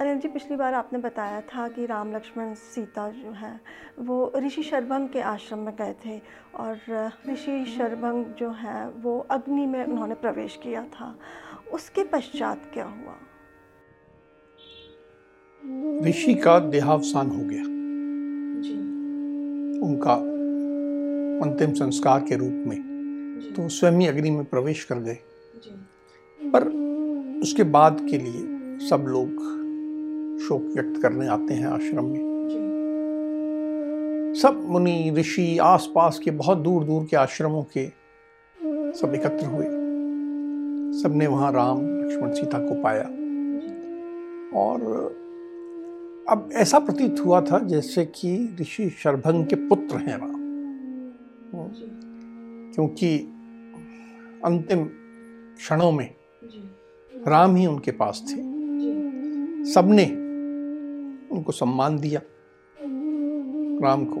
अनिल जी पिछली बार आपने बताया था कि राम लक्ष्मण सीता जो है वो ऋषि शर्भंग के आश्रम में गए थे और ऋषि शर्भंग जो है वो अग्नि में उन्होंने प्रवेश किया था। उसके पश्चात क्या हुआ? ऋषि का देहावसान हो गया। जी। उनका अंतिम संस्कार के रूप में तो स्वयं ही अग्नि में प्रवेश कर गए। जी। पर उसके बाद के लिए सब लोग शोक व्यक्त करने आते हैं आश्रम में। सब मुनि ऋषि आसपास के बहुत दूर दूर के आश्रमों के सब एकत्र हुए। सबने वहाँ राम लक्ष्मण सीता को पाया। और अब ऐसा प्रतीत हुआ था जैसे कि ऋषि शर्भंग के पुत्र हैं राम। क्योंकि अंतिम क्षणों में राम ही उनके पास थे। सबने उनको सम्मान दिया राम को।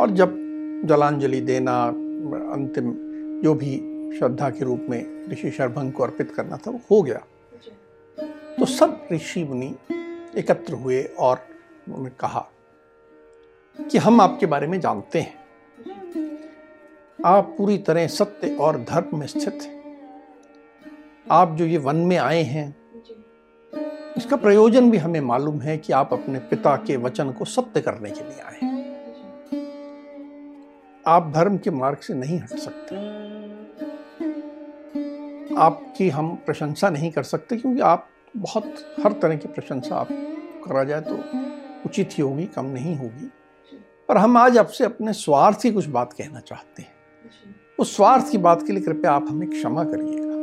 और जब जलांजलि देना अंतिम जो भी श्रद्धा के रूप में ऋषि शर्भंग को अर्पित करना था, वो हो गया। तो सब ऋषि मुनि एकत्र हुए और उन्होंने कहा कि हम आपके बारे में जानते हैं। आप पूरी तरह सत्य और धर्म में स्थित हैं। आप जो ये वन में आए हैं इसका प्रयोजन भी हमें मालूम है कि आप अपने पिता के वचन को सत्य करने के लिए आए आप धर्म के मार्ग से नहीं हट सकते। आपकी हम प्रशंसा नहीं कर सकते क्योंकि आप बहुत हर तरह की प्रशंसा आप करा जाए तो उचित ही होगी, कम नहीं होगी। पर हम आज आपसे अपने स्वार्थ की कुछ बात कहना चाहते हैं। उस स्वार्थ की बात के लिए कृपया आप हमें क्षमा करिएगा।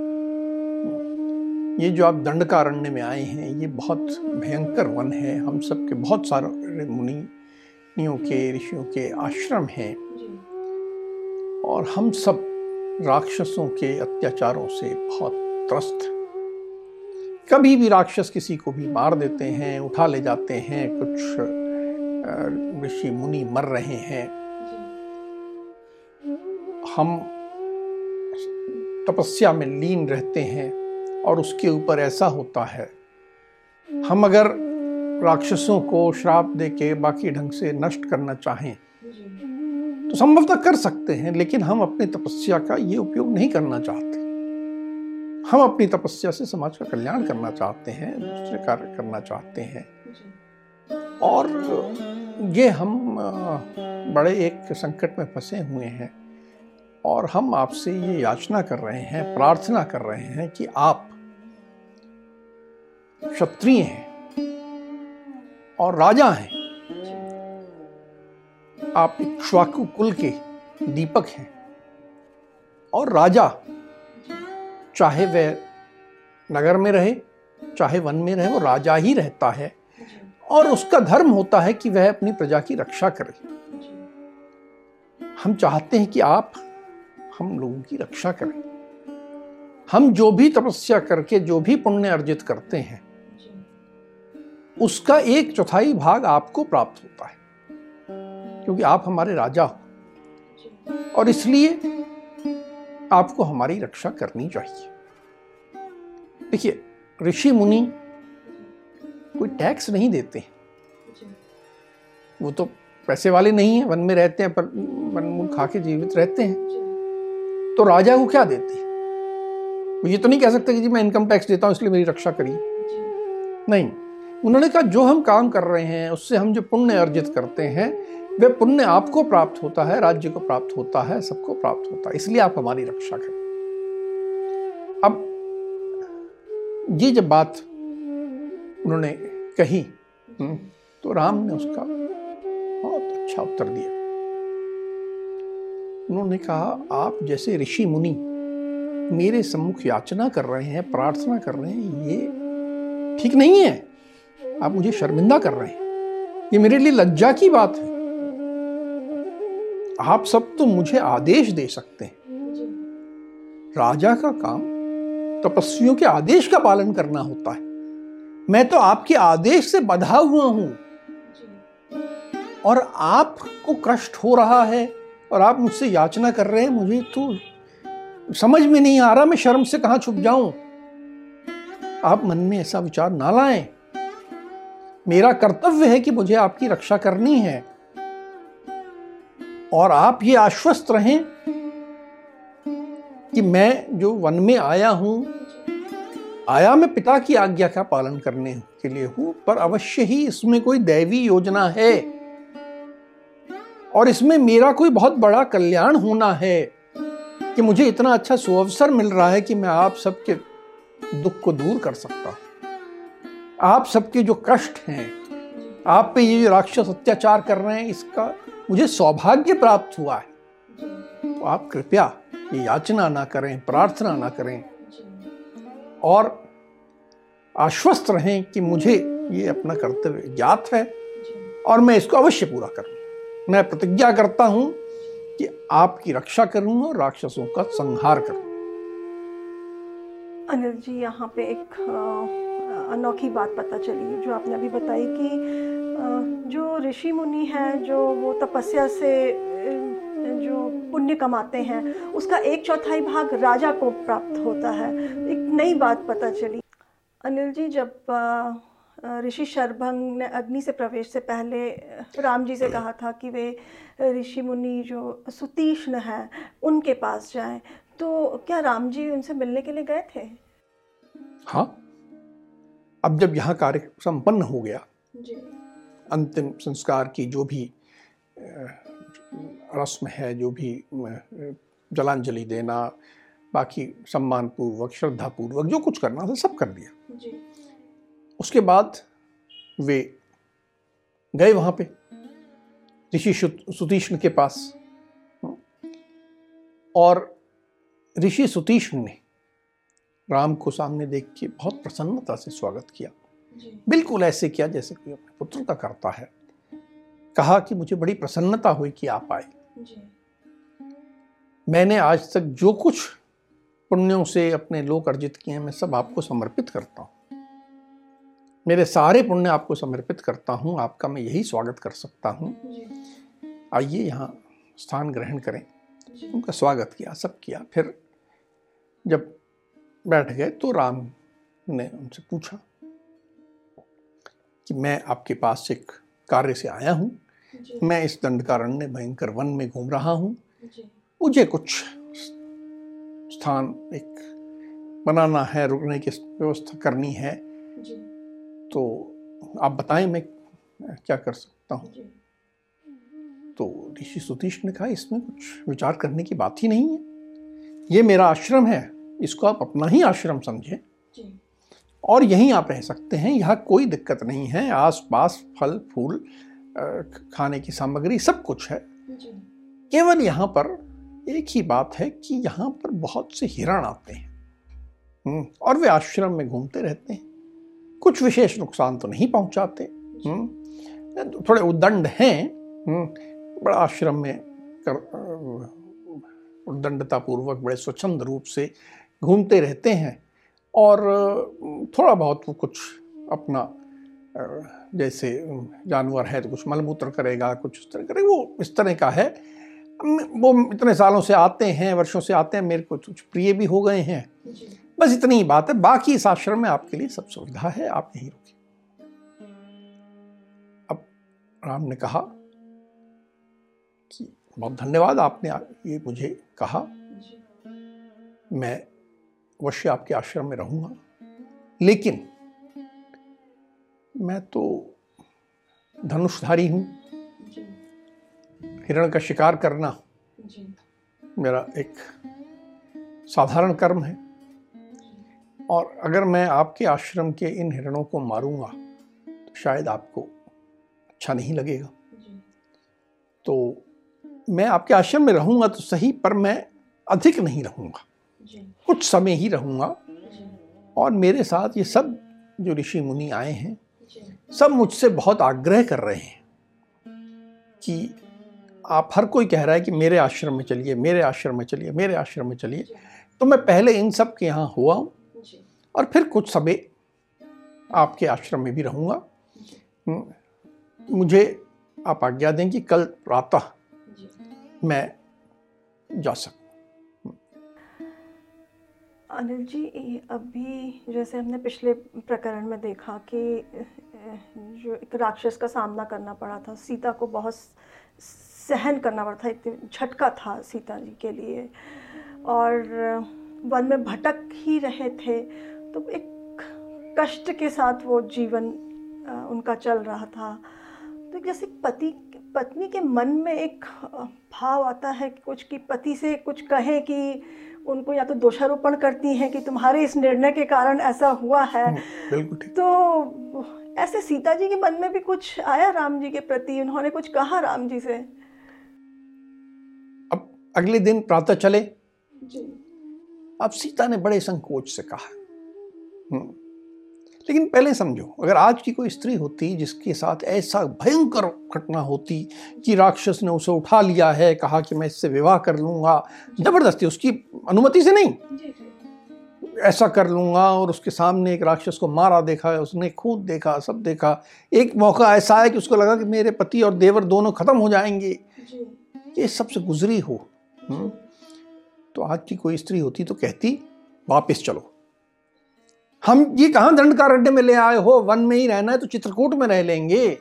ये जो आप दंडकारण्य में आए हैं ये बहुत भयंकर वन है। हम सब के बहुत सारे मुनियों के ऋषियों के आश्रम हैं। और हम सब राक्षसों के अत्याचारों से बहुत त्रस्त। कभी भी राक्षस किसी को भी मार देते हैं उठा ले जाते हैं कुछ ऋषि मुनि मर रहे हैं। हम तपस्या में लीन रहते हैं। और उसके ऊपर ऐसा होता है। हम अगर राक्षसों को श्राप दे के बाकी ढंग से नष्ट करना चाहें तो संभवतः कर सकते हैं, लेकिन हम अपनी तपस्या का ये उपयोग नहीं करना चाहते। हम अपनी तपस्या से समाज का कल्याण करना चाहते हैं, दूसरे कार्य करना चाहते हैं। और ये हम बड़े एक संकट में फंसे हुए हैं और हम आपसे ये याचना कर रहे हैं, प्रार्थना कर रहे हैं कि आप क्षत्रिय हैं और राजा हैं। आप इक्ष्वाकु कुल के दीपक हैं और राजा चाहे वह नगर में रहे, चाहे वन में रहे, वो राजा ही रहता है और उसका धर्म होता है कि वह अपनी प्रजा की रक्षा करे। हम चाहते हैं कि आप हम लोगों की रक्षा करें। हम जो भी तपस्या करके, जो भी पुण्य अर्जित करते हैं उसका एक चौथाई भाग आपको प्राप्त होता है। क्योंकि आप हमारे राजा हो। और इसलिए आपको हमारी रक्षा करनी चाहिए। देखिए, ऋषि मुनि कोई टैक्स नहीं देते वो तो पैसे वाले नहीं है, वन में रहते हैं, पर वन मूल खा के जीवित रहते हैं। तो राजा को क्या देते हैं? वो ये तो नहीं कह सकते कि जी मैं इनकम टैक्स देता हूँ, इसलिए मेरी रक्षा करिए। नहीं। उन्होंने कहा जो हम काम कर रहे हैं उससे हम जो पुण्य अर्जित करते हैं वे पुण्य आपको प्राप्त होता है राज्य को प्राप्त होता है सबको प्राप्त होता है। इसलिए आप हमारी रक्षा करें। अब ये जब बात उन्होंने कही हम्म, तो राम ने उसका बहुत अच्छा उत्तर दिया। उन्होंने कहा आप जैसे ऋषि मुनि मेरे सम्मुख याचना कर रहे हैं प्रार्थना कर रहे हैं ये ठीक नहीं है। आप मुझे शर्मिंदा कर रहे हैं। ये मेरे लिए लज्जा की बात है। आप सब तो मुझे आदेश दे सकते हैं। राजा का काम तपस्वियों के आदेश का पालन करना होता है। मैं तो आपके आदेश से बधा हुआ हूँ। और आपको कष्ट हो रहा है और आप मुझसे याचना कर रहे हैं, मुझे तो समझ में नहीं आ रहा मैं शर्म से कहाँ छुप जाऊँ। आप मन में ऐसा विचार ना लाएँ। मेरा कर्तव्य है कि मुझे आपकी रक्षा करनी है। और आप ये आश्वस्त रहें कि मैं जो वन में आया हूँ, आया मैं पिता की आज्ञा का पालन करने के लिए हूँ, पर अवश्य ही इसमें कोई दैवी योजना है। और इसमें मेरा कोई बहुत बड़ा कल्याण होना है कि मुझे इतना अच्छा सुअवसर मिल रहा है कि मैं आप सबके दुख को दूर कर सकता हूँ। आप सबके जो कष्ट हैं, आप पे ये जो राक्षस अत्याचार कर रहे हैं, इसका मुझे सौभाग्य प्राप्त हुआ है। तो आप कृपया ये याचना ना करें, प्रार्थना ना करें और आश्वस्त रहें कि मुझे ये अपना कर्तव्य ज्ञात है और मैं इसको अवश्य पूरा करूँ। मैं प्रतिज्ञा करता हूँ कि आपकी रक्षा करूँगा और राक्षसों का संहार करूँगा अनिल जी, यहाँ पे एक अनोखी बात पता चली जो आपने अभी बताई कि जो ऋषि मुनि हैं, जो वो तपस्या से जो पुण्य कमाते हैं, उसका एक चौथाई भाग राजा को प्राप्त होता है। एक नई बात पता चली। अनिल जी, जब ऋषि शरभंग ने अग्नि से प्रवेश से पहले राम जी से कहा था कि वे ऋषि मुनि जो सुतीष्ण हैं, उनके पास जाएँ तो क्या राम जी उनसे मिलने के लिए गए थे? हाँ। अब जब यहाँ कार्य संपन्न हो गया जी। अंतिम संस्कार की जो भी रस्म है जो भी जलांजलि देना बाकी सम्मान पूर्वक श्रद्धा पूर्वक जो कुछ करना था सब कर दिया। जी। उसके बाद वे गए वहाँ पे ऋषि सुतीष्ण के पास। और ऋषि सुतीष्ण ने राम को सामने देख के बहुत प्रसन्नता से स्वागत किया। बिल्कुल ऐसे किया जैसे कोई अपने पुत्र का करता है। कहा कि मुझे बड़ी प्रसन्नता हुई कि आप आए। मैंने आज तक जो कुछ पुण्यों से अपने लोक अर्जित किए हैं मैं सब आपको समर्पित करता हूँ। मेरे सारे पुण्य आपको समर्पित करता हूँ आपका मैं यही स्वागत कर सकता हूँ। आइए यहाँ स्थान ग्रहण करें। उनका स्वागत किया सब किया। फिर जब बैठ गए तो राम ने उनसे पूछा कि मैं आपके पास एक कार्य से आया हूँ। मैं इस दंडकारण्य भयंकर वन में घूम रहा हूँ। मुझे कुछ स्थान एक बनाना है रुकने की व्यवस्था करनी है। तो आप बताएँ मैं क्या कर सकता हूँ। तो ऋषि सुतीश ने कहा इसमें कुछ विचार करने की बात ही नहीं है। ये मेरा आश्रम है। इसको आप अपना ही आश्रम समझें। और यहीं आप रह सकते हैं यहाँ कोई दिक्कत नहीं है। आस पास फल फूल खाने की सामग्री सब कुछ है। केवल यहाँ पर एक ही बात है कि यहाँ पर बहुत से हिरण आते हैं। हम्म, और वे आश्रम में घूमते रहते हैं। कुछ विशेष नुकसान तो नहीं पहुँचाते। हम्म, थोड़े उदंड हैं। हम्म, बड़ा आश्रम में कर उदंडता पूर्वक बड़े स्वच्छंद रूप से घूमते रहते हैं और थोड़ा बहुत वो कुछ अपना जैसे जानवर है तो कुछ मलमूत्र करेगा कुछ इस तरह करेगा वो इस तरह का है। वो इतने सालों से आते हैं वर्षों से आते हैं मेरे को कुछ प्रिय भी हो गए हैं। बस इतनी ही बात है बाकी इस आश्रम में आपके लिए सब सुविधा है आप यहीं रुकिए। अब राम ने कहा कि बहुत धन्यवाद आपने ये मुझे कहा। मैं अवश्य आपके आश्रम में रहूँगा। लेकिन मैं तो धनुषधारी हूँ। हिरण का शिकार करना मेरा एक साधारण कर्म है। और अगर मैं आपके आश्रम के इन हिरणों को मारूँगा तो शायद आपको अच्छा नहीं लगेगा। तो मैं आपके आश्रम में रहूँगा तो सही पर मैं अधिक नहीं रहूँगा। कुछ समय ही रहूँगा। और मेरे साथ ये सब जो ऋषि मुनि आए हैं, सब मुझसे बहुत आग्रह कर रहे हैं कि आप हर कोई कह रहा है कि मेरे आश्रम में चलिए, मेरे आश्रम में चलिए, मेरे आश्रम में चलिए। तो मैं पहले इन सब के यहाँ हुआ हूँ और फिर कुछ समय आपके आश्रम में भी रहूँगा। मुझे आप आज्ञा दें कि कल प्रातः मैं जा सकूँ अनिल जी, अभी जैसे हमने पिछले प्रकरण में देखा कि जो एक राक्षस का सामना करना पड़ा था, सीता को बहुत सहन करना पड़ा था, एक झटका था सीता जी के लिए। और वन में भटक ही रहे थे तो एक कष्ट के साथ वो जीवन उनका चल रहा था। तो जैसे पति, पत्नी के मन में एक भाव आता है कुछ कि पति से कुछ कहे कि उनको या तो दोषारोपण करती हैं कि तुम्हारे इस निर्णय के कारण ऐसा हुआ है। बिल्कुल तो ऐसे सीता जी के मन में भी कुछ आया राम जी के प्रति? उन्होंने कुछ कहा राम जी से? अब अगले दिन प्रातः चले। जी। अब सीता ने बड़े संकोच से कहा। हम्म। लेकिन पहले समझो अगर आज की कोई स्त्री होती जिसके साथ ऐसा भयंकर घटना होती कि राक्षस ने उसे उठा लिया है कहा कि मैं इससे विवाह कर लूँगा ज़बरदस्ती उसकी अनुमति से नहीं। ऐसा कर लूँगा और उसके सामने एक राक्षस को मारा देखा है उसने खूद देखा सब देखा। एक मौका ऐसा है कि उसको लगा कि मेरे पति और देवर दोनों खत्म हो जाएँगे। ये सबसे गुजरी हो हम्म। तो आज की कोई स्त्री होती तो कहती वापस चलो। हम ये कहाँ दंडकारण्य में ले आए हो? वन में ही रहना है तो चित्रकूट में रह लेंगे।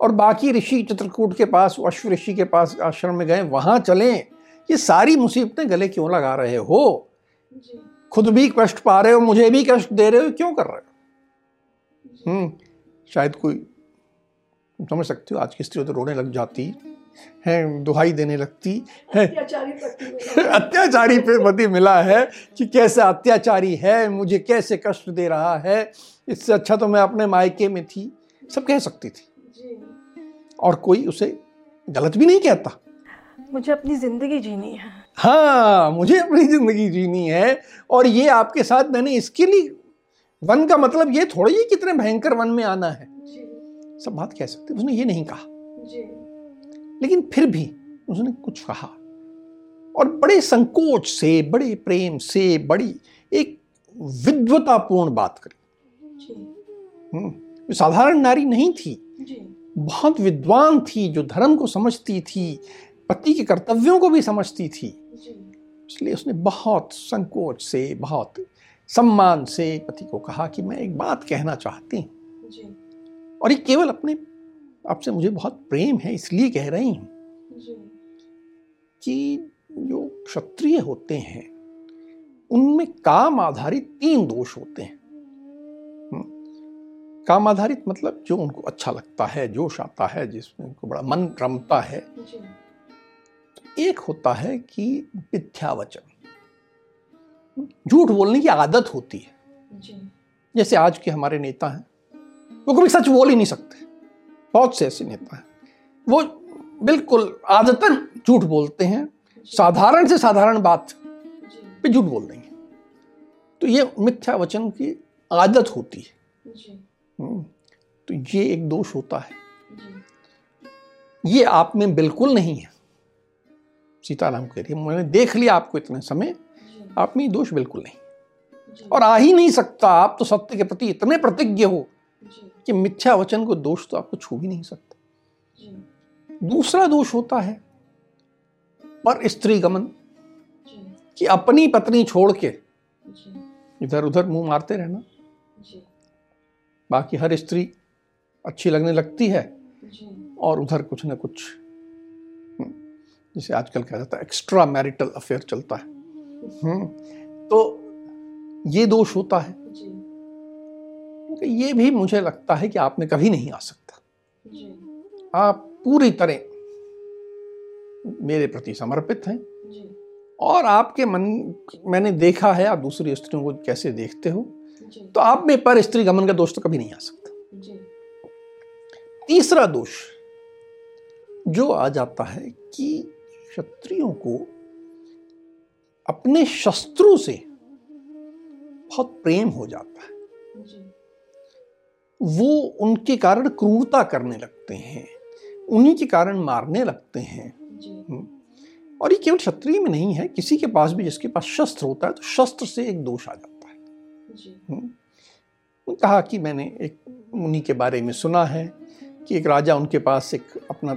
और बाकी ऋषि चित्रकूट के पास अश्व ऋषि के पास आश्रम में गए वहाँ चलें। ये सारी मुसीबतें गले क्यों लगा रहे हो? खुद भी कष्ट पा रहे हो मुझे भी कष्ट दे रहे हो क्यों कर रहे हो? हम्म शायद कोई समझ सकते हो आज की स्त्री तो रोने लग जाती। है दुहाई देने लगती है। अत्याचारी पे पति मिला है कि कैसे अत्याचारी है मुझे कैसे कष्ट दे रहा है। इससे अच्छा तो मैं अपने मायके में थी सब कह सकती थी। और कोई उसे गलत भी नहीं कहता। मुझे अपनी ज़िंदगी जीनी है। हाँ मुझे अपनी ज़िंदगी जीनी है। और ये आपके साथ मैंने इसके लिए वन का मतलब ये थोड़ा ही कितने भयंकर वन में आना है। सब बात कह सकते उसने ये नहीं कहा। लेकिन फिर भी उसने कुछ कहा। और बड़े संकोच से बड़े प्रेम से बड़ी एक विद्वतापूर्ण बात करी। हम्म, साधारण नारी नहीं थी बहुत विद्वान थी जो धर्म को समझती थी पति के कर्तव्यों को भी समझती थी। इसलिए उसने बहुत संकोच से बहुत सम्मान से पति को कहा कि मैं एक बात कहना चाहती हूँ। और ये केवल अपने आपसे मुझे बहुत प्रेम है इसलिए कह रही हूँ। कि जो क्षत्रिय होते हैं उनमें काम आधारित तीन दोष होते हैं। हम्म। काम आधारित मतलब जो उनको अच्छा लगता है जोश आता है जिसमें उनको बड़ा मन रमता है। एक होता है कि मिथ्या वचन झूठ बोलने की आदत होती है। जैसे आज के हमारे नेता हैं वो कभी सच बोल ही नहीं सकते। बहुत से ऐसे नेता हैं। वो बिल्कुल आदतन झूठ बोलते हैं। साधारण से साधारण बात पे झूठ बोल देंगे। तो ये मिथ्या वचन की आदत होती है। हम्म, तो ये एक दोष होता है। ये आप में बिल्कुल नहीं है। सीताराम कह रही है मैंने देख लिया आपको इतने समय। आप में दोष बिल्कुल नहीं और आ ही नहीं सकता। आप तो सत्य के प्रति इतने प्रतिज्ञ हो। कि मिथ्या वचन को दोष तो आपको छू भी नहीं सकता। दूसरा दोष होता है पर स्त्री गमन कि अपनी पत्नी छोड़ के इधर उधर मुँह मारते रहना। बाकी हर स्त्री अच्छी लगने लगती है और उधर कुछ ना कुछ हम्म, जिसे आजकल कहा जाता है एक्स्ट्रा मैरिटल अफेयर चलता है। हम्म, तो ये दोष होता है। ये भी मुझे लगता है कि आप में कभी नहीं आ सकता। आप पूरी तरह मेरे प्रति समर्पित हैं। और आपके मन मैंने देखा है आप दूसरी स्त्रियों को कैसे देखते हो तो आप में पर स्त्री गमन का दोष तो कभी नहीं आ सकता। तीसरा दोष जो आ जाता है कि क्षत्रियों को अपने शस्त्रों से बहुत प्रेम हो जाता है। वो उनके कारण क्रूरता करने लगते हैं उन्हीं के कारण मारने लगते हैं। हम्म। और ये केवल क्षत्रिय में नहीं है किसी के पास भी जिसके पास शस्त्र होता है तो शस्त्र से एक दोष आ जाता है। हम्म। कहा कि मैंने एक मुनि के बारे में सुना है कि एक राजा उनके पास एक अपना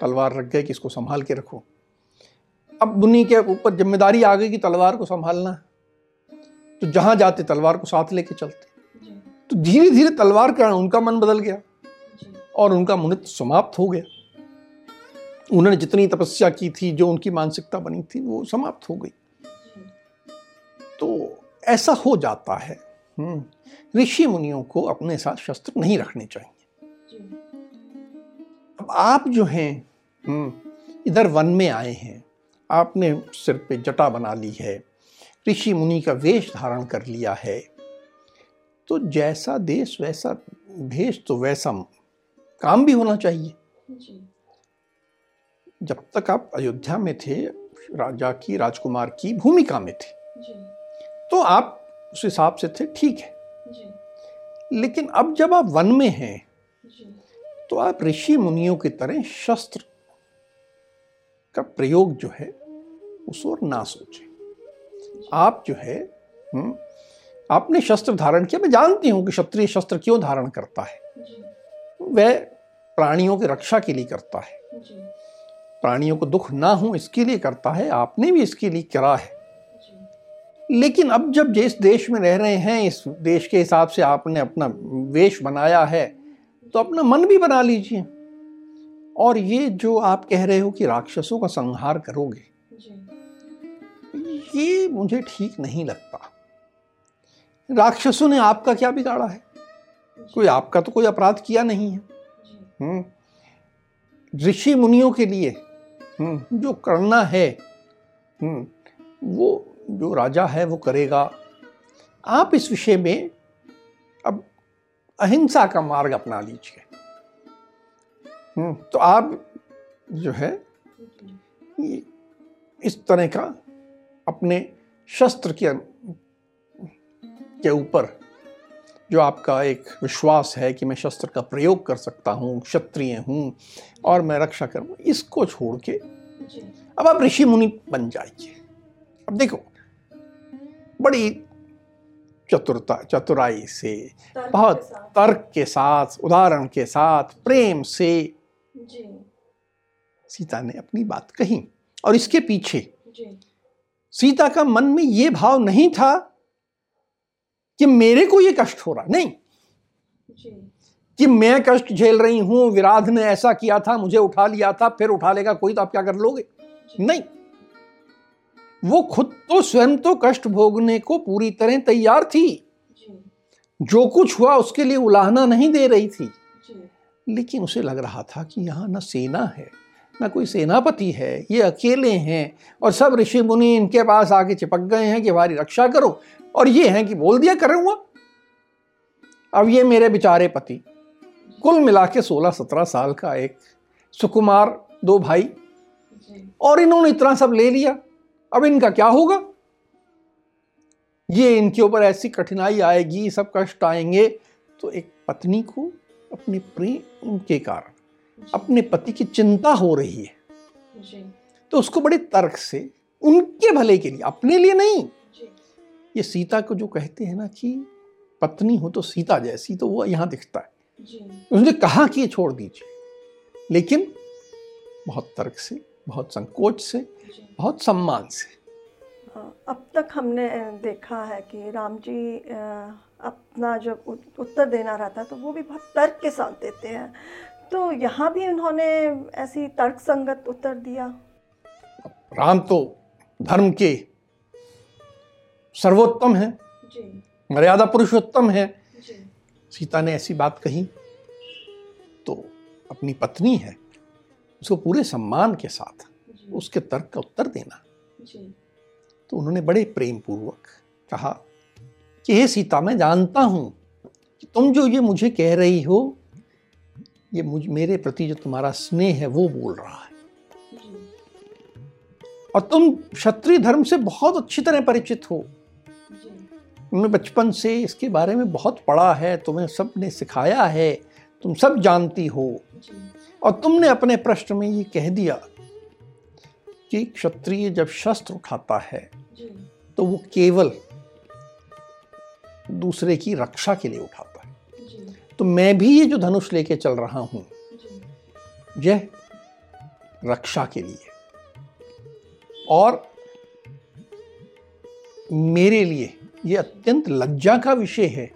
तलवार रख गए कि इसको संभाल के रखो। अब मुनि के ऊपर ज़िम्मेदारी आ गई कि तलवार को संभालना। तो जहाँ जाते तलवार को साथ लेके चलते। तो धीरे धीरे तलवार का उनका मन बदल गया और उनका मुनित समाप्त हो गया। उन्होंने जितनी तपस्या की थी जो उनकी मानसिकता बनी थी वो समाप्त हो गई। तो ऐसा हो जाता है। हम्म। ऋषि मुनियों को अपने साथ शस्त्र नहीं रखने चाहिए। अब आप जो हैं हम्म, इधर वन में आए हैं। आपने सिर पे जटा बना ली है। ऋषि मुनि का वेश धारण कर लिया है। तो जैसा देश वैसा भेष तो वैसा काम भी होना चाहिए। जब तक आप अयोध्या में थे राजा की राजकुमार की भूमिका में थे तो आप उस हिसाब से थे ठीक है। लेकिन अब जब आप वन में हैं तो आप ऋषि मुनियों की तरह शस्त्र का प्रयोग जो है उस और ना सोचें। आप जो है हम्म, आपने शस्त्र धारण किया मैं जानती हूँ कि क्षत्रिय शस्त्र क्यों धारण करता है। वह प्राणियों की रक्षा के लिए करता है। प्राणियों को दुख ना हो इसके लिए करता है आपने भी इसके लिए करा है। लेकिन अब जब जिस देश में रह रहे हैं इस देश के हिसाब से आपने अपना वेश बनाया है तो अपना मन भी बना लीजिए। और ये जो आप कह रहे हो कि राक्षसों का संहार करोगे ये मुझे ठीक नहीं लगता। राक्षसों ने आपका क्या बिगाड़ा है? कोई आपका तो कोई अपराध किया नहीं है। हम्म। ऋषि मुनियों के लिए हम्म, जो करना है हम्म, वो जो राजा है वो करेगा। आप इस विषय में अब अहिंसा का मार्ग अपना लीजिए। तो आप जो है इस तरह का अपने शस्त्र के के ऊपर जो आपका एक विश्वास है कि मैं शस्त्र का प्रयोग कर सकता हूँ क्षत्रिय हूँ और मैं रक्षा करूँ इसको छोड़ के अब आप ऋषि मुनि बन जाइए। अब देखो बड़ी चतुरता चतुराई से बहुत तर्क के साथ उदाहरण के साथ प्रेम से जी। सीता ने अपनी बात कही और इसके पीछे सीता का मन में ये भाव नहीं था कि मेरे को ये कष्ट हो रहा नहीं। कि मैं कष्ट झेल रही हूँ विराध ने ऐसा किया था मुझे उठा लिया था फिर उठा लेगा कोई तो आप क्या कर लोगे? नहीं। वो खुद तो स्वयं तो कष्ट भोगने को पूरी तरह तैयार थी। जो। कुछ हुआ उसके लिए उलाहना नहीं दे रही थी। लेकिन उसे लग रहा था कि यहाँ ना सेना है। ना कोई सेनापति है ये अकेले हैं और सब ऋषि मुनि इनके पास आके चिपक गए हैं कि हमारी रक्षा करो और ये हैं कि बोल दिया करूँगा अब ये मेरे बेचारे पति कुल मिला के सोलह सत्रह साल का एक सुकुमार दो भाई और इन्होंने इतना सब ले लिया। अब इनका क्या होगा? ये इनके ऊपर ऐसी कठिनाई आएगी सब कष्ट आएँगे तो एक पत्नी को अपने प्रेम के कारण अपने पति की चिंता हो रही है। तो उसको बड़े तर्क से उनके भले के लिए अपने लिए नहीं। ये सीता को जो कहते हैं ना कि पत्नी हो तो सीता जैसी तो वो यहाँ दिखता है। उसने कहा कि ये छोड़ दीजिए। लेकिन बहुत तर्क से बहुत संकोच से बहुत सम्मान से। अब तक हमने देखा है कि राम जी अपना जब उत्तर देना रहता है तो वो भी बहुत तर्क के साथ देते हैं। तो यहाँ भी उन्होंने ऐसी तर्क संगत उत्तर दिया। राम तो धर्म के सर्वोत्तम है। मर्यादा पुरुषोत्तम है। सीता ने ऐसी बात कही तो अपनी पत्नी है उसको पूरे सम्मान के साथ उसके तर्क का उत्तर देना। तो उन्होंने बड़े प्रेम पूर्वक कहा कि हे सीता मैं जानता हूँ कि तुम जो ये मुझे कह रही हो ये मुझ, मेरे प्रति जो तुम्हारा स्नेह है, वो बोल रहा है। और तुम क्षत्रिय धर्म से बहुत अच्छी तरह परिचित हो। तुमने बचपन से इसके बारे में बहुत पढ़ा है, तुम्हें सबने सिखाया है, तुम सब जानती हो। और तुमने अपने प्रश्न में ये कह दिया कि क्षत्रिय जब शस्त्र उठाता है तो वो केवल दूसरे की रक्षा के लिए उठाता तो मैं भी ये जो धनुष लेके चल रहा हूँ, यह रक्षा के लिए। और मेरे लिए यह अत्यंत लज्जा का विषय है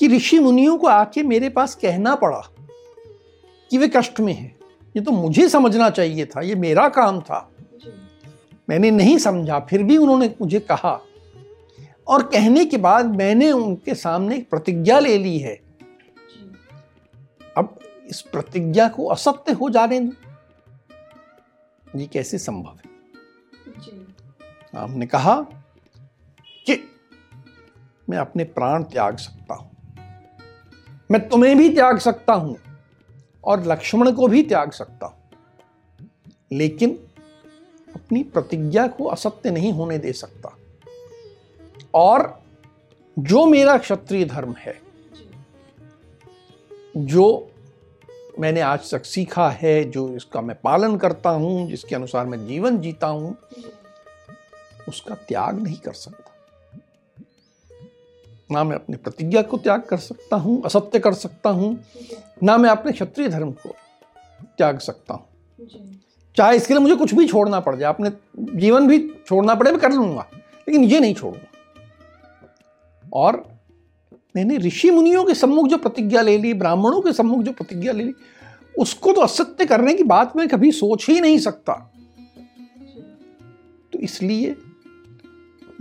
कि ऋषि मुनियों को आके मेरे पास कहना पड़ा कि वे कष्ट में हैं। ये तो मुझे समझना चाहिए था, ये मेरा काम था। मैंने नहीं समझा, फिर भी उन्होंने मुझे कहा। और कहने के बाद मैंने उनके सामने प्रतिज्ञा ले ली है अब इस प्रतिज्ञा को असत्य हो जाने ये कैसे संभव है? हमने कहा कि मैं अपने प्राण त्याग सकता हूँ। मैं तुम्हें भी त्याग सकता हूँ और लक्ष्मण को भी त्याग सकता हूँ। लेकिन अपनी प्रतिज्ञा को असत्य नहीं होने दे सकता। और जो मेरा क्षत्रिय धर्म है जो मैंने आज तक सीखा है जो इसका मैं पालन करता हूँ जिसके अनुसार मैं जीवन जीता हूँ उसका त्याग नहीं कर सकता। ना मैं अपनी प्रतिज्ञा को त्याग कर सकता हूँ असत्य कर सकता हूँ ना मैं अपने क्षत्रिय धर्म को त्याग सकता हूँ। चाहे इसके लिए मुझे कुछ भी छोड़ना पड़ जाए अपने जीवन भी छोड़ना पड़े मैं कर लूँगा लेकिन ये नहीं छोड़ूँगा। और मैंने ऋषि मुनियों के सम्मुख जो प्रतिज्ञा ले ली, ब्राह्मणों के सम्मुख जो प्रतिज्ञा ले ली, उसको तो असत्य करने की बात मैं कभी सोच ही नहीं सकता। तो इसलिए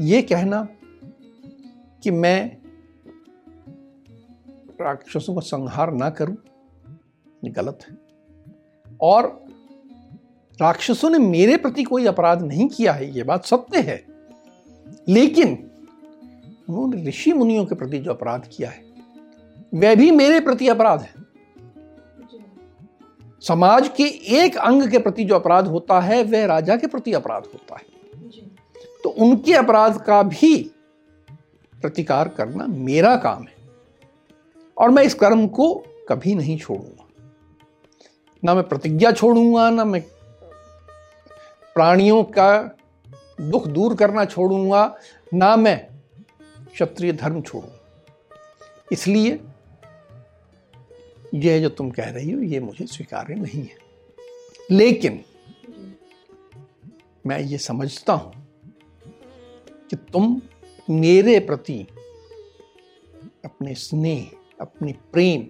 ये कहना कि मैं राक्षसों का संहार ना करूँ, ये गलत है। और राक्षसों ने मेरे प्रति कोई अपराध नहीं किया है, ये बात सत्य है। लेकिन उन्होंने ऋषि मुनियों के प्रति जो अपराध किया है, वह भी मेरे प्रति अपराध है। समाज के एक अंग के प्रति जो अपराध होता है, वह राजा के प्रति अपराध होता है। तो उनके अपराध का भी प्रतिकार करना मेरा काम है और मैं इस कर्म को कभी नहीं छोड़ूँगा। ना मैं प्रतिज्ञा छोड़ूँगा, ना मैं प्राणियों का दुख दूर करना छोड़ूँगा, ना मैं क्षत्रिय धर्म छोड़ूँगा इसलिए यह जो तुम कह रही हो ये मुझे स्वीकार्य नहीं है। लेकिन मैं ये समझता हूँ कि तुम मेरे प्रति अपने स्नेह अपने प्रेम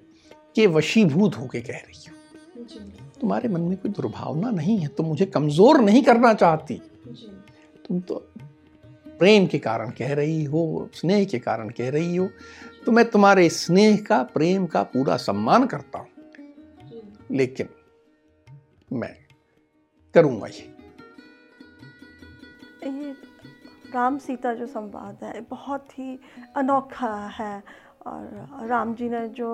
के वशीभूत होके कह रही हो। तुम्हारे मन में कोई दुर्भावना नहीं है तुम मुझे कमज़ोर नहीं करना चाहती। तुम तो प्रेम के कारण कह रही हो, स्नेह के कारण कह रही हो तो मैं तुम्हारे स्नेह का, प्रेम का पूरा सम्मान करता हूँ। लेकिन मैं करूँगा ये। राम सीता जो संवाद है बहुत ही अनोखा है। और राम जी ने जो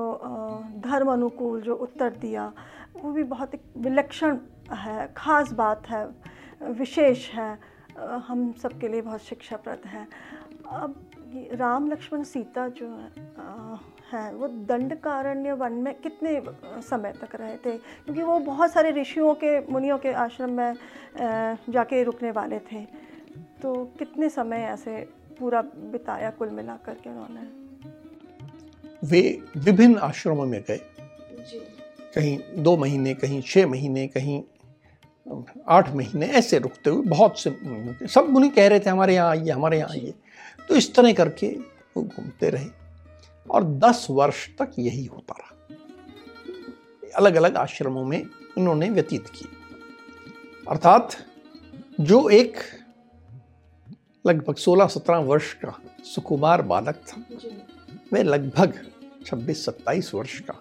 धर्म अनुकूल जो उत्तर दिया, वो भी बहुत एक विलक्षण है, ख़ास बात है, विशेष है। हम सबके लिए बहुत शिक्षाप्रद है। अब राम लक्ष्मण सीता जो है है वो दंडकारण्य वन में कितने समय तक रहे थे? क्योंकि वो बहुत सारे ऋषियों के मुनियों के आश्रम में जाके रुकने वाले थे। तो कितने समय ऐसे पूरा बिताया कुल मिलाकर के उन्होंने? वे विभिन्न आश्रमों में गए। कहीं दो महीने कहीं छः महीने कहीं आठ महीने ऐसे रुकते हुए बहुत से सब मुनि कह रहे थे, हमारे यहाँ आइए, हमारे यहाँ आइए। तो इस तरह करके वो घूमते रहे और दस वर्ष तक यही होता रहा। अलग अलग आश्रमों में इन्होंने व्यतीत किए। अर्थात जो एक लगभग 16-17 वर्ष का सुकुमार बालक था, वह लगभग 26-27 वर्ष का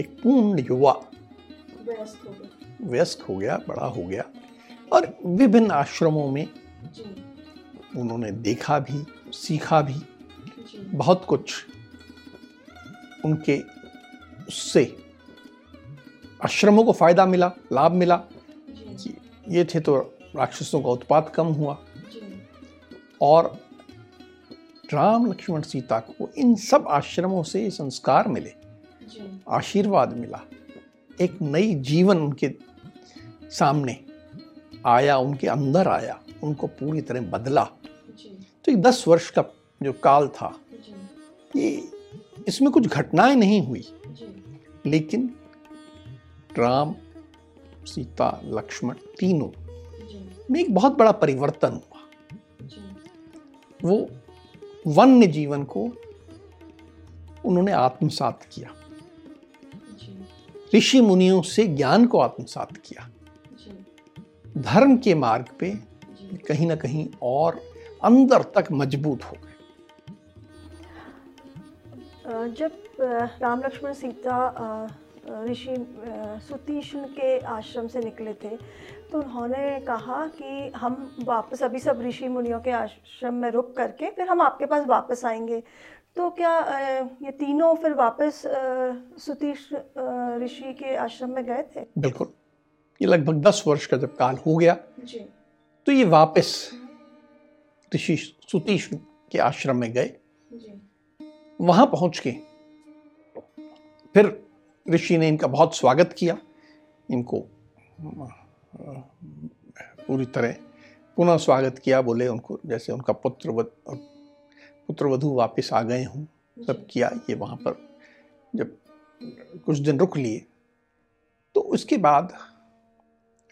एक पूर्ण युवा व्यस्क हो गया बड़ा हो गया और विभिन्न आश्रमों में उन्होंने देखा भी सीखा भी। बहुत कुछ उनके उससे आश्रमों को फ़ायदा मिला लाभ मिला। ये थे तो राक्षसों का उत्पाद कम हुआ। और राम लक्ष्मण सीता को इन सब आश्रमों से संस्कार मिले आशीर्वाद मिला। एक नई जीवन उनके सामने आया उनके अंदर आया उनको पूरी तरह बदला। तो एक दस वर्ष का जो काल था ये इसमें कुछ घटनाएँ नहीं हुई। लेकिन राम सीता लक्ष्मण तीनों में एक बहुत बड़ा परिवर्तन हुआ। वो वन्य जीवन को उन्होंने आत्मसात किया। ऋषि मुनियों से ज्ञान को आत्मसात किया। धर्म के मार्ग पे कहीं ना कहीं और अंदर तक मज़बूत हो गए। जब राम लक्ष्मण सीता ऋषि सुतीष्ण के आश्रम से निकले थे तो उन्होंने कहा कि हम वापस अभी सब ऋषि मुनियों के आश्रम में रुक करके फिर हम आपके पास वापस आएँगे। तो क्या ये तीनों फिर वापस सुतीश ऋषि के आश्रम में गए थे? बिल्कुल। ये लगभग दस वर्ष का जब काल हो गया जी। तो ये वापस ऋषि सुतीश के आश्रम में गए। वहाँ पहुँच के फिर ऋषि ने इनका बहुत स्वागत किया। इनको पूरी तरह पुनः स्वागत किया बोले उनको जैसे उनका पुत्र पुत्र वधु वापस आ गए हूँ सब किया ये वहाँ पर। जब कुछ दिन रुक लिए तो उसके बाद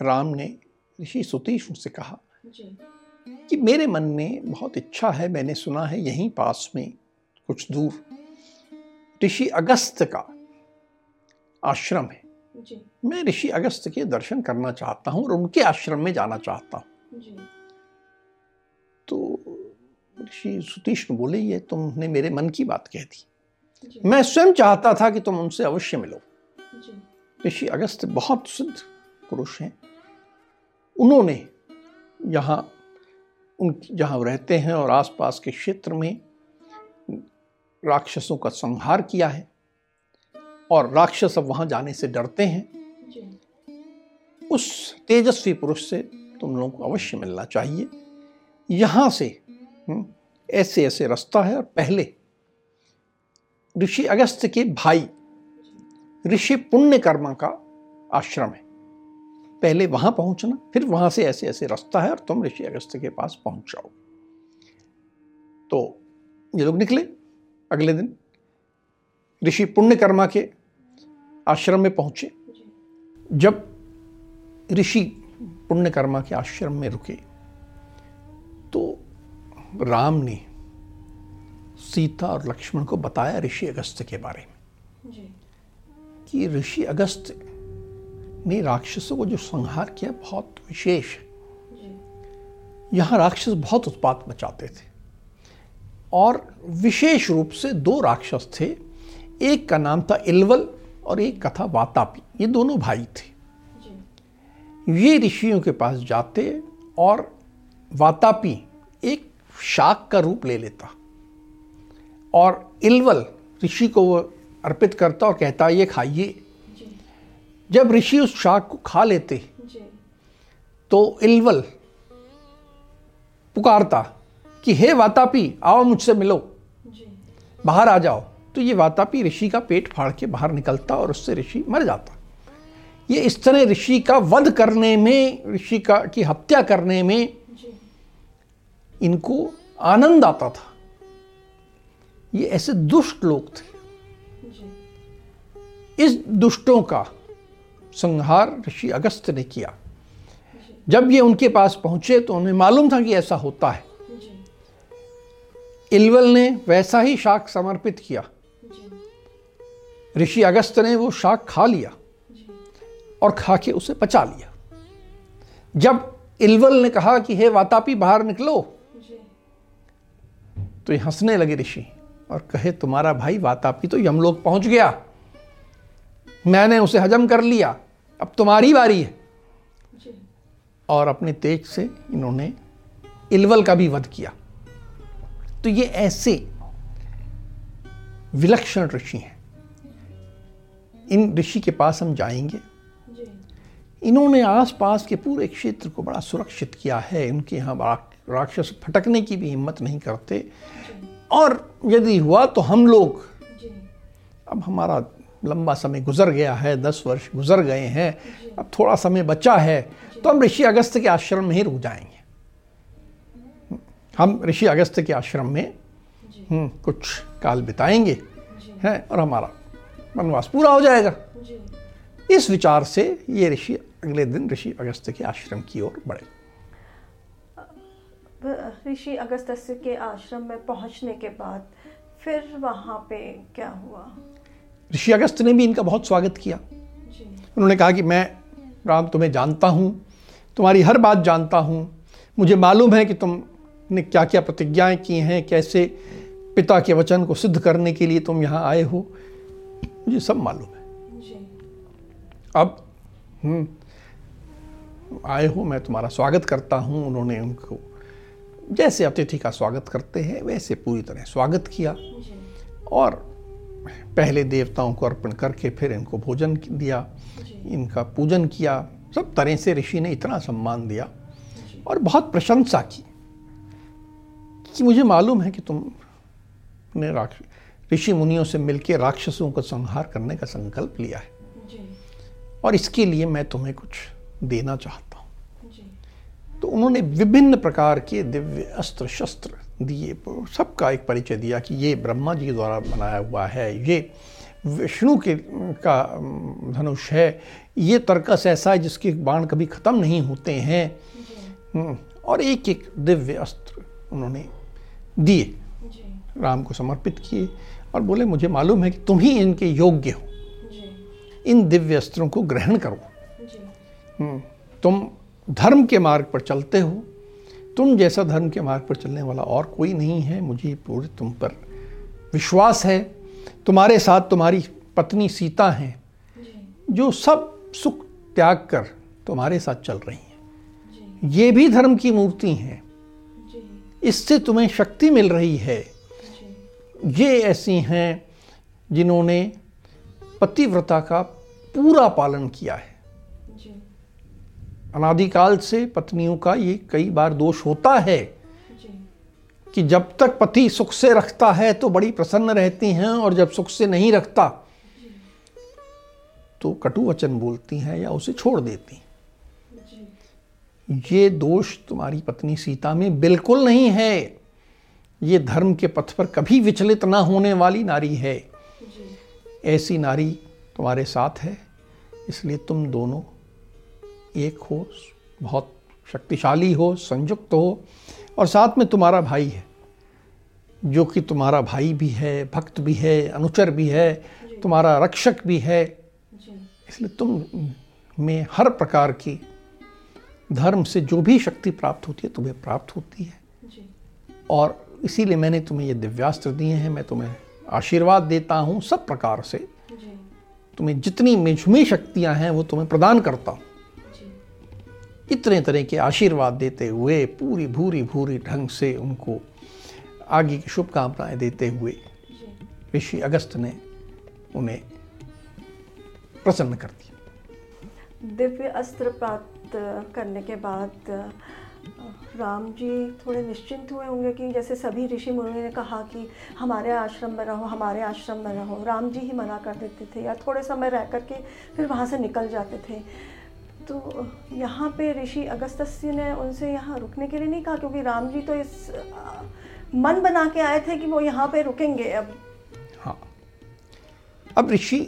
राम ने ऋषि सुतीश से कहा कि मेरे मन में बहुत इच्छा है मैंने सुना है यहीं पास में कुछ दूर। ऋषि अगस्त का आश्रम है। मैं ऋषि अगस्त के दर्शन करना चाहता हूँ और उनके आश्रम में जाना चाहता हूँ। तो ऋषि सुतीष्ण बोले ये तुमने मेरे मन की बात कह दी। मैं स्वयं चाहता था कि तुम उनसे अवश्य मिलो। ऋषि अगस्त बहुत सिद्ध पुरुष हैं। उन्होंने यहाँ उन जहाँ रहते हैं और आसपास के क्षेत्र में राक्षसों का संहार किया है और राक्षस अब वहाँ जाने से डरते हैं। उस तेजस्वी पुरुष से तुम लोगों को अवश्य मिलना चाहिए। यहाँ से हम्म, ऐसे ऐसे रास्ता है और पहले ऋषि अगस्त के भाई ऋषि पुण्यकर्मा का आश्रम है। पहले वहाँ पहुँचना फिर वहाँ से ऐसे ऐसे रास्ता है और तुम ऋषि अगस्त के पास पहुँच जाओ। तो ये लोग निकले अगले दिन। ऋषि पुण्यकर्मा के आश्रम में पहुँचे। जब ऋषि पुण्यकर्मा के आश्रम में रुके तो राम ने सीता और लक्ष्मण को बताया ऋषि अगस्त के बारे में कि ऋषि अगस्त ने राक्षसों को जो संहार किया बहुत विशेष। है यहाँ राक्षस बहुत उत्पात मचाते थे। और विशेष रूप से दो राक्षस थे एक का नाम था इलवल और एक का था वातापी। ये दोनों भाई थे। ये ऋषियों के पास जाते और वातापी एक शाक का रूप ले लेता। और इलवल ऋषि को वो अर्पित करता और कहता ये खाइए। जब ऋषि उस शाक को खा लेते तो इलवल पुकारता कि हे वातापी आओ मुझसे मिलो। बाहर आ जाओ। तो ये वातापी ऋषि का पेट फाड़ के बाहर निकलता और उससे ऋषि मर जाता। ये इस तरह ऋषि का वध करने में ऋषि का की हत्या करने में इनको आनंद आता था। ये ऐसे दुष्ट लोग थे। इस दुष्टों का संहार ऋषि अगस्त ने किया। जब ये उनके पास पहुँचे तो उन्हें मालूम था कि ऐसा होता है। इलवल ने वैसा ही शाक समर्पित किया। ऋषि अगस्त ने वो शाक खा लिया और खा के उसे पचा लिया। जब इलवल ने कहा कि, हे वातापी, बाहर निकलो। तो ये हंसने लगे ऋषि और कहे, तुम्हारा भाई वातापी तो यमलोक पहुँच गया। मैंने उसे हजम कर लिया। अब तुम्हारी बारी है। और अपने तेज से इन्होंने इलवल का भी वध किया। तो ये ऐसे विलक्षण ऋषि हैं। इन ऋषि के पास हम जाएँगे। इन्होंने आसपास के पूरे क्षेत्र को बड़ा सुरक्षित किया है। इनके यहाँ राक्षस फटकने की भी हिम्मत नहीं करते। और यदि हुआ तो हम लोग अब हमारा लंबा समय गुजर गया है दस वर्ष गुजर गए हैं अब थोड़ा समय बचा है तो हम ऋषि अगस्त के आश्रम में ही रुक जाएँगे। हम ऋषि अगस्त के आश्रम में हम्म, कुछ काल बिताएँगे हैं और हमारा वनवास पूरा हो जाएगा। इस विचार से ये ऋषि अगले दिन ऋषि अगस्त के आश्रम की ओर बढ़े। ऋषि अगस्त के आश्रम में पहुँचने के बाद फिर वहाँ पे क्या हुआ? ऋषि अगस्त ने भी इनका बहुत स्वागत किया। उन्होंने कहा कि मैं राम तुम्हें जानता हूँ तुम्हारी हर बात जानता हूँ। मुझे मालूम है कि तुमने क्या क्या प्रतिज्ञाएँ की हैं कैसे पिता के वचन को सिद्ध करने के लिए तुम यहाँ आए हो। मुझे सब मालूम है। अब हम्म, आए हो मैं तुम्हारा स्वागत करता हूँ। उन्होंने उनको जैसे अतिथि का स्वागत करते हैं वैसे पूरी तरह स्वागत किया। और पहले देवताओं को अर्पण करके फिर इनको भोजन दिया इनका पूजन किया सब तरह से ऋषि ने इतना सम्मान दिया और बहुत प्रशंसा की कि मुझे मालूम है कि तुमने ऋषि मुनियों से मिलकर राक्षसों का संहार करने का संकल्प लिया है। और इसके लिए मैं तुम्हें कुछ देना चाहता हूँ। तो उन्होंने विभिन्न प्रकार के दिव्य अस्त्र शस्त्र दिए। सबका एक परिचय दिया कि ये ब्रह्मा जी द्वारा बनाया हुआ है। ये विष्णु के का धनुष है। ये तर्कस ऐसा है जिसके बाण कभी ख़त्म नहीं होते हैं। और एक एक दिव्य अस्त्र उन्होंने दिए। राम को समर्पित किए और बोले मुझे मालूम है कि तुम ही इनके योग्य हो। इन दिव्य अस्त्रों को ग्रहण करो। तुम धर्म के मार्ग पर चलते हो। तुम जैसा धर्म के मार्ग पर चलने वाला और कोई नहीं है मुझे पूरे तुम पर विश्वास है। तुम्हारे साथ तुम्हारी पत्नी सीता हैं जो। सब सुख त्याग कर तुम्हारे साथ चल रही हैं। ये भी धर्म की मूर्ति हैं। इससे तुम्हें शक्ति मिल रही है। ये ऐसी हैं जिन्होंने पतिव्रता का पूरा पालन किया है। अनादिकाल से पत्नियों का ये कई बार दोष होता है कि जब तक पति सुख से रखता है तो बड़ी प्रसन्न रहती हैं और जब सुख से नहीं रखता तो कटु वचन बोलती हैं या उसे छोड़ देती ये दोष तुम्हारी पत्नी सीता में बिल्कुल नहीं है। ये धर्म के पथ पर कभी विचलित ना होने वाली नारी है। ऐसी नारी तुम्हारे साथ है इसलिए तुम दोनों एक हो बहुत शक्तिशाली हो संयुक्त हो और साथ में तुम्हारा भाई है जो कि तुम्हारा भाई भी है भक्त भी है अनुचर भी है तुम्हारा रक्षक भी है। इसलिए तुम में हर प्रकार की धर्म से जो भी शक्ति प्राप्त होती है तुम्हें प्राप्त होती है। और इसीलिए मैंने तुम्हें ये दिव्यास्त्र दिए हैं मैं तुम्हें आशीर्वाद देता हूँ सब प्रकार से। तुम्हें जितनी में शक्तियाँ हैं वो तुम्हें प्रदान करता हूँ। इतने तरह के आशीर्वाद देते हुए, पूरी, भूरी भूरी ढंग से उनको आगे की शुभकामनाएँ देते हुए ऋषि अगस्त ने उन्हें प्रसन्न कर दिया। दिव्य अस्त्र प्राप्त करने के बाद, राम जी थोड़े निश्चिंत हुए होंगे कि जैसे सभी ऋषि मुनि ने कहा कि हमारे आश्रम में रहो, हमारे आश्रम में रहो, राम जी ही मना कर देते थे या थोड़े समय रह करके फिर वहाँ से निकल जाते थे। तो यहाँ पे ऋषि अगस्त्य ने उनसे यहाँ रुकने के लिए नहीं कहा क्योंकि राम जी तो इस मन बना के आए थे कि वो यहाँ पे रुकेंगे अब। हाँ। अब ऋषि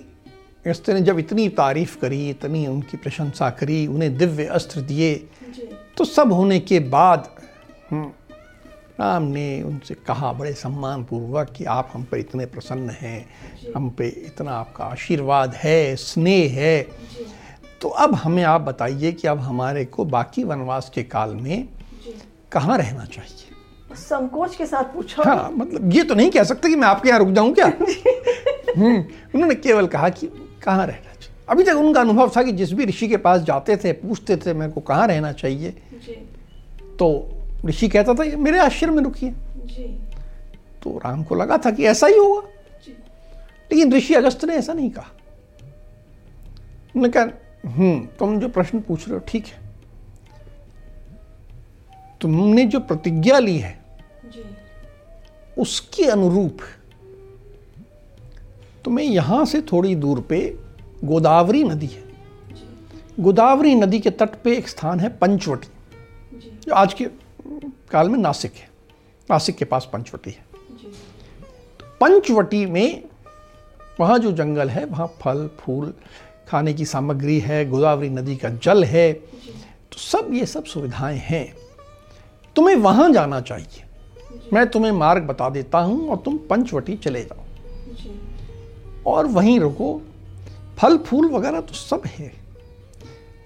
अगस्त्य ने जब इतनी तारीफ़ करी इतनी उनकी प्रशंसा करी उन्हें दिव्य अस्त्र दिए तो सब होने के बाद हम्म, राम ने उनसे कहा बड़े सम्मान पूर्वक कि आप हम पर इतने प्रसन्न हैं हम पे इतना आपका आशीर्वाद है स्नेह है। तो अब हमें आप बताइए कि अब हमारे को बाकी वनवास के काल में कहाँ रहना चाहिए? संकोच के साथ पूछा। हाँ मतलब ये तो नहीं कह सकते कि मैं आपके यहाँ रुक जाऊँ क्या? हम्म, उन्होंने केवल कहा कि कहाँ रहना चाहिए। अभी तक उनका अनुभव था कि जिस भी ऋषि के पास जाते थे पूछते थे मेरे को कहाँ रहना चाहिए? तो ऋषि कहता था मेरे आश्रम में रुकिए। तो राम को लगा था कि ऐसा ही होगा। लेकिन ऋषि अगस्त ने ऐसा नहीं कहा। उन्होंने कहा हम्म तुम जो प्रश्न पूछ रहे हो ठीक है। तुमने जो प्रतिज्ञा ली है जी। उसके अनुरूप तुम्हें यहाँ से थोड़ी दूर पे गोदावरी नदी है। गोदावरी नदी के तट पे एक स्थान है पंचवटी। जो। आज के काल में नासिक है। नासिक के पास पंचवटी है। तो पंचवटी में वहाँ जो जंगल है वहाँ फल फूल खाने की सामग्री है गोदावरी नदी का जल है तो सब ये सब सुविधाएँ हैं। तुम्हें वहाँ जाना चाहिए। मैं तुम्हें मार्ग बता देता हूँ और तुम पंचवटी चले जाओ। और वहीं रुको। फल फूल वगैरह तो सब है।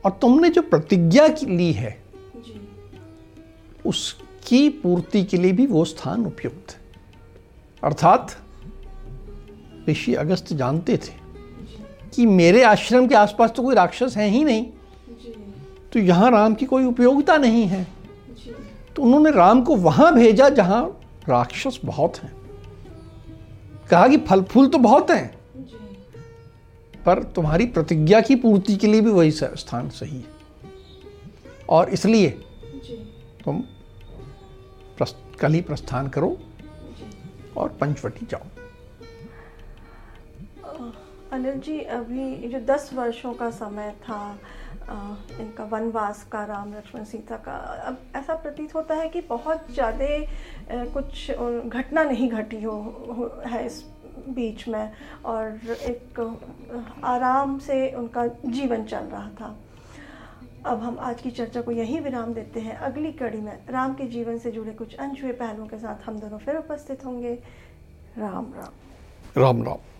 और तुमने जो प्रतिज्ञा की ली है उसकी पूर्ति के लिए भी वो स्थान उपयुक्त। है अर्थात ऋषि अगस्त जानते थे कि मेरे आश्रम के आसपास तो कोई राक्षस है ही नहीं। तो यहाँ राम की कोई उपयोगिता नहीं है। तो उन्होंने राम को वहाँ भेजा जहाँ राक्षस बहुत हैं। कहा कि फल फूल तो बहुत हैं। पर तुम्हारी प्रतिज्ञा की पूर्ति के लिए भी वही स्थान सही है। और इसलिए तुम कल ही प्रस्थान करो और पंचवटी जाओ। अनिल जी अभी जो दस वर्षों का समय था इनका वनवास का राम लक्ष्मण सीता का अब ऐसा प्रतीत होता है कि बहुत ज़्यादा कुछ घटना नहीं घटी हो, हो है इस बीच में और एक आराम से उनका जीवन चल रहा था। अब हम आज की चर्चा को यहीं विराम देते हैं। अगली कड़ी में राम के जीवन से जुड़े कुछ अनछुए पहलुओं के साथ हम दोनों फिर उपस्थित होंगे। राम राम। राम राम।